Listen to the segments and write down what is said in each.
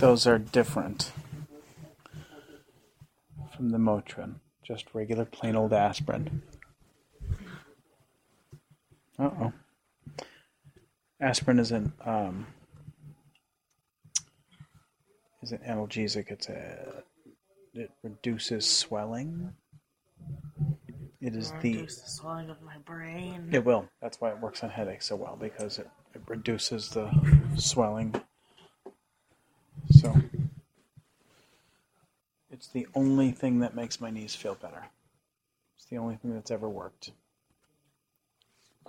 those are different from the Motrin. Just regular plain old aspirin. Uh oh. Aspirin isn't um, is an analgesic. It's a it reduces swelling. It is the the swelling of my brain. it will. That's why it works on headaches so well because it, it reduces the swelling. So it's the only thing that makes my knees feel better. It's the only thing that's ever worked.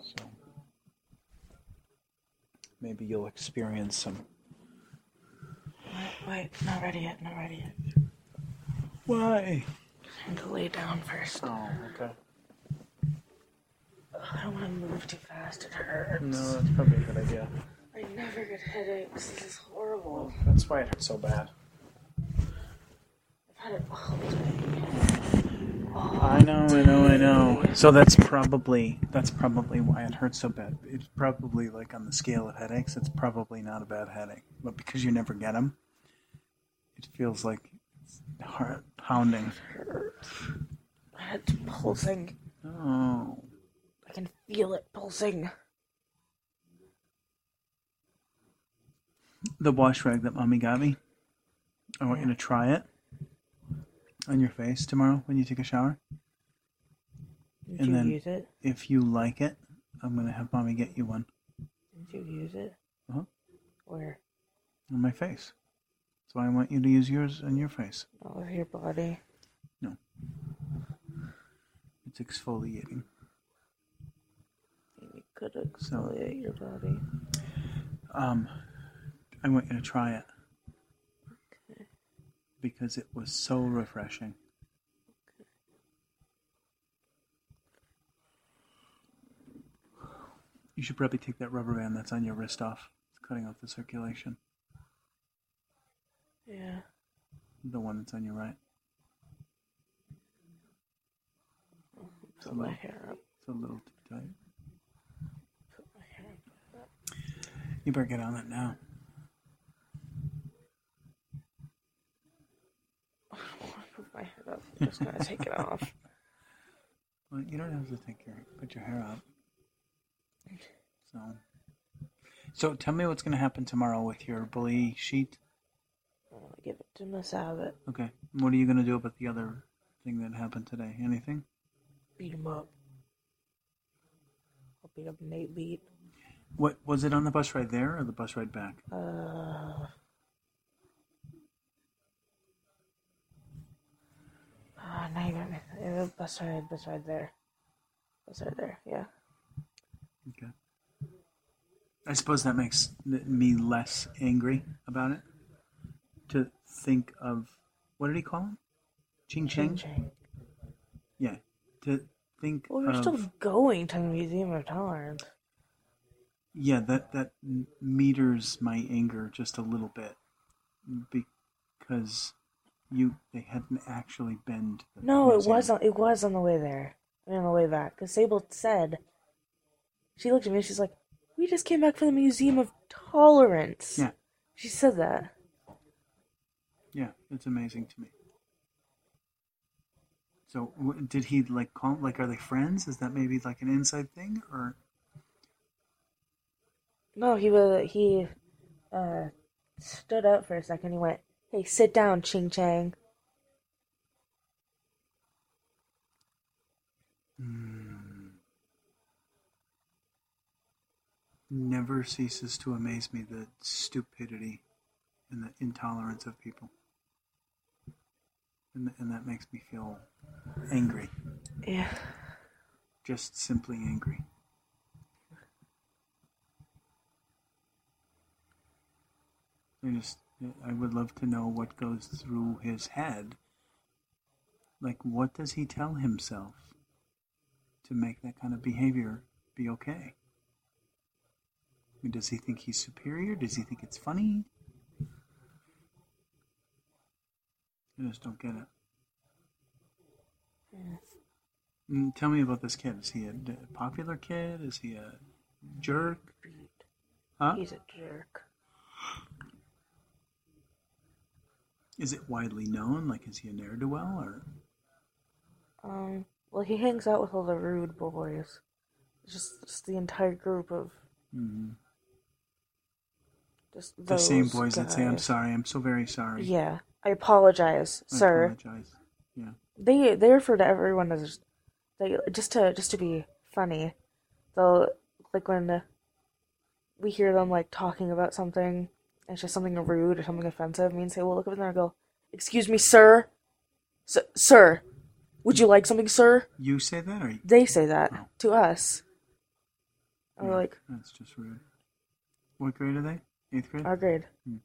So maybe you'll experience some. Wait, wait, not ready yet, not ready yet. Why? Time to lay down first. Oh, okay. I don't want to move too fast. It hurts. No, that's probably a good idea. Get headaches. This is horrible. That's why it hurts so bad. I've had it all day. I know, I know, I know. So that's probably that's probably why it hurts so bad. It's probably like on the scale of headaches. It's probably not a bad headache, but because you never get them, it feels like it's heart pounding. My head's pulsing. Oh, I can feel it pulsing. The wash rag that mommy got me. I want you to try it on your face tomorrow when you take a shower. Did And you then- use it? If you like it, I'm gonna have mommy get you one Did you use it? Uh-huh. Where? on my face. So I want you to use yours on your face. All over your body. No. It's exfoliating. You could exfoliate your body. Um, I want you to try it Okay. because it was so refreshing. Okay. You should probably take that rubber band that's on your wrist off. It's cutting off the circulation. Yeah. The one that's on your right. Put my hair up. It's a little too tight. Put my hair up. You better get on it now. I don't want to put my head up. I'm just gonna take it off. Well, you don't have to take your put your hair up. So, so tell me what's to happen tomorrow with your bully sheet. I'm gonna give it to Miss Abbott. Okay. What are you to do about the other thing that happened today? Anything? Beat him up. I'll beat up Nate Beat. What was it on the bus ride there or the bus ride back? Uh. Ah, now you got me. Yeah, the bus bus there. Bus there, yeah. Okay. I suppose that makes me less angry about it. To think of what did he call him? Ching Chang. Chang. Yeah. To think Well, we're of still going to the Museum of Tolerance. yeah that that meters my anger just a little bit because you they hadn't actually been to the No, it was on. It was on the way there. I mean, on the way back. Because Sable said, she looked at me. and She's like, "We just came back from the Museum of Tolerance." Yeah. She said that. Yeah, it's amazing to me. So, did he like call? Like, are they friends? Is that maybe like an inside thing, or No, he was. He uh, stood up for a second. He went, "Hey, sit down, Ching Chang." Hmm. never ceases to amaze me the stupidity and the intolerance of people, and and that makes me feel angry, Yeah. just simply angry. I just, I would love to know what goes through his head. Like, what does he tell himself to make that kind of behavior be okay? I mean, does he think he's superior? Does he think it's funny? I just don't get it. Mm, Tell me about this kid. Is he a popular kid? Is he a jerk? Huh? He's a jerk. Is it widely known? Like, is he a ne'er do well or? Um, well, he hangs out with all the rude boys. Just, just the entire group of Mhm. just The same boys that say, "I'm sorry, I'm so very sorry." Yeah, I apologize, I sir. apologize. Yeah. They they refer to everyone as they just to just to be funny. They'll like when we hear them like talking about something, it's just something rude or something offensive. Me and say, "Well, look up in there and go, excuse me, sir, S- sir, would you like something, sir?" You say that, or They say that Oh. to us. And we're like, that's just rude. What grade are they? Eighth grade. our grade. Hmm.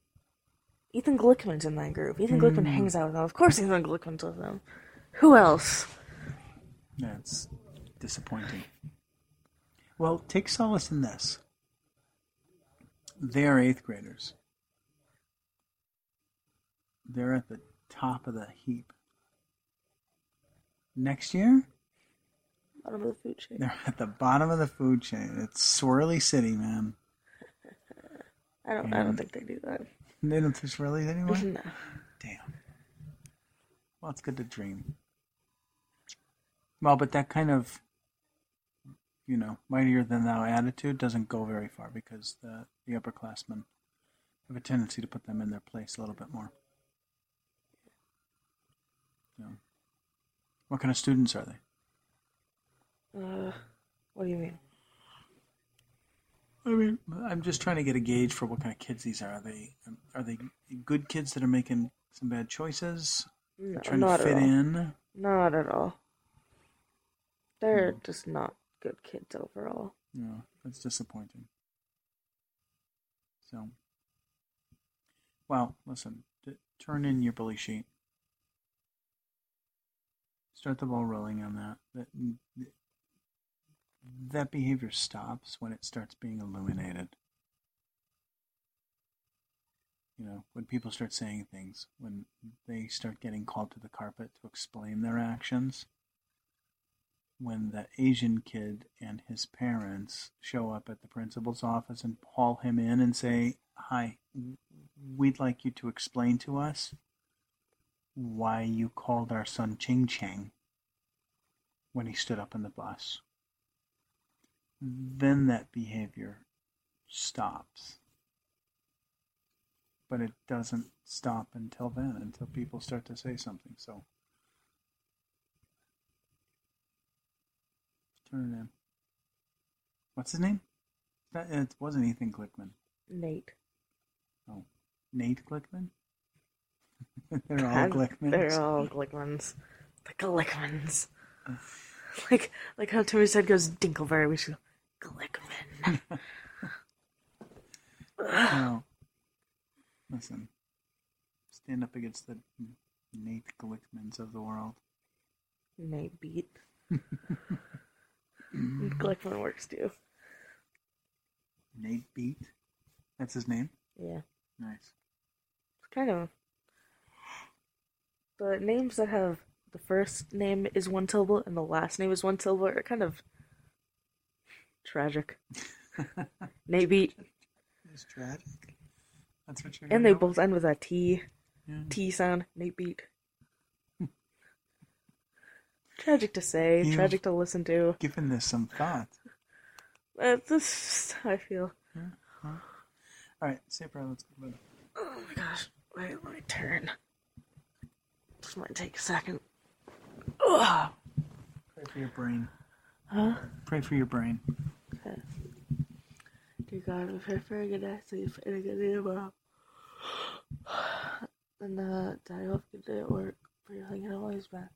Ethan Glickman's in that group. Ethan Glickman Hmm. hangs out with them. Of course, Ethan Glickman's with them. Who else? That's disappointing. Well, take solace in this. They are eighth graders. They're at the top of the heap. Next year, Bottom of the food chain. they're at the bottom of the food chain. It's swirly city, man. I don't. I don't think they do that. They don't do swirlies anymore. No. Damn. Well, it's good to dream. Well, but that kind of, you know, mightier than thou attitude doesn't go very far because the, the upperclassmen have a tendency to put them in their place a little bit more. So, what kind of students are they? Uh, what do you mean? I mean, I'm just trying to get a gauge for what kind of kids these are. Are they are they good kids that are making some bad choices, No, trying to fit in? Not at all. They're Hmm. just not good kids overall. Yeah, that's disappointing. So, well, listen, turn in your bully sheet. Start the ball rolling on that. That that behavior stops when it starts being illuminated. You know, when people start saying things, when they start getting called to the carpet to explain their actions, when the Asian kid and his parents show up at the principal's office and haul him in and say, Hi, we'd like you to explain to us why you called our son Ching Chang when he stood up in the bus. Then that behavior stops. But it doesn't stop until then, until people start to say something. So turn it in. What's his name? That, it wasn't Ethan Glickman. Nate. Oh, Nate Glickman. They're all Glickmans. They're all Glickmans. The Glickmans. like like how Timmy said goes Dinkleberg. We should go Glickman. No. Listen. Stand up against the Nate Glickmans of the world. Nate beat. Glickman works too. Nate Beat. That's his name. Yeah. Nice. It's kind of the names that have the first name is one syllable and the last name is one syllable are kind of tragic. Nate beat. It's tragic. That's what you're. And they both end with a T. Yeah. T sound. Nate beat. tragic to say, tragic to listen to. Given this some thought. Uh, this how I feel. All right, say prayer. Let's go. Oh my gosh. Wait, let me turn. This might take a second. Ugh. Pray for your brain. Huh? Pray for your brain. Okay. Dear God, we pray for a good night sleep and a good day tomorrow. And uh, that I hope day at work. For your and always back.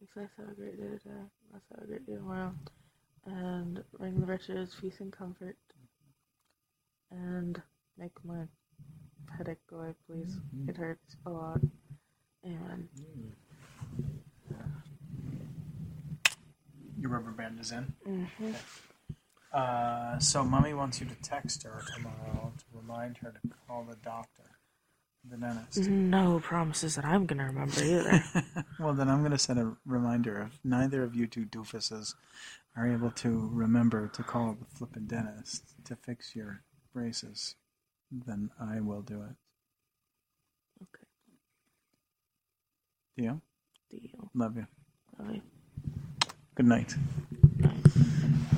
Makes us have a great day today. Let's have a great day tomorrow. And bring the riches, peace, and comfort. And make my headache go away, please. It hurts a lot. Amen. Your rubber band is in. hmm Uh, so, mommy wants you to text her tomorrow to remind her to call the doctor, the dentist. No promises that I'm gonna remember either. well, then I'm going to set a reminder if neither of you two doofuses are able to remember to call the flippin' dentist to fix your braces, then I will do it. Deal? Deal. Love you. Love you. Good night. Night.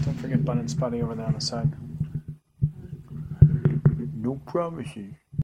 Don't forget Bun and Spotty over there on the side. No promises.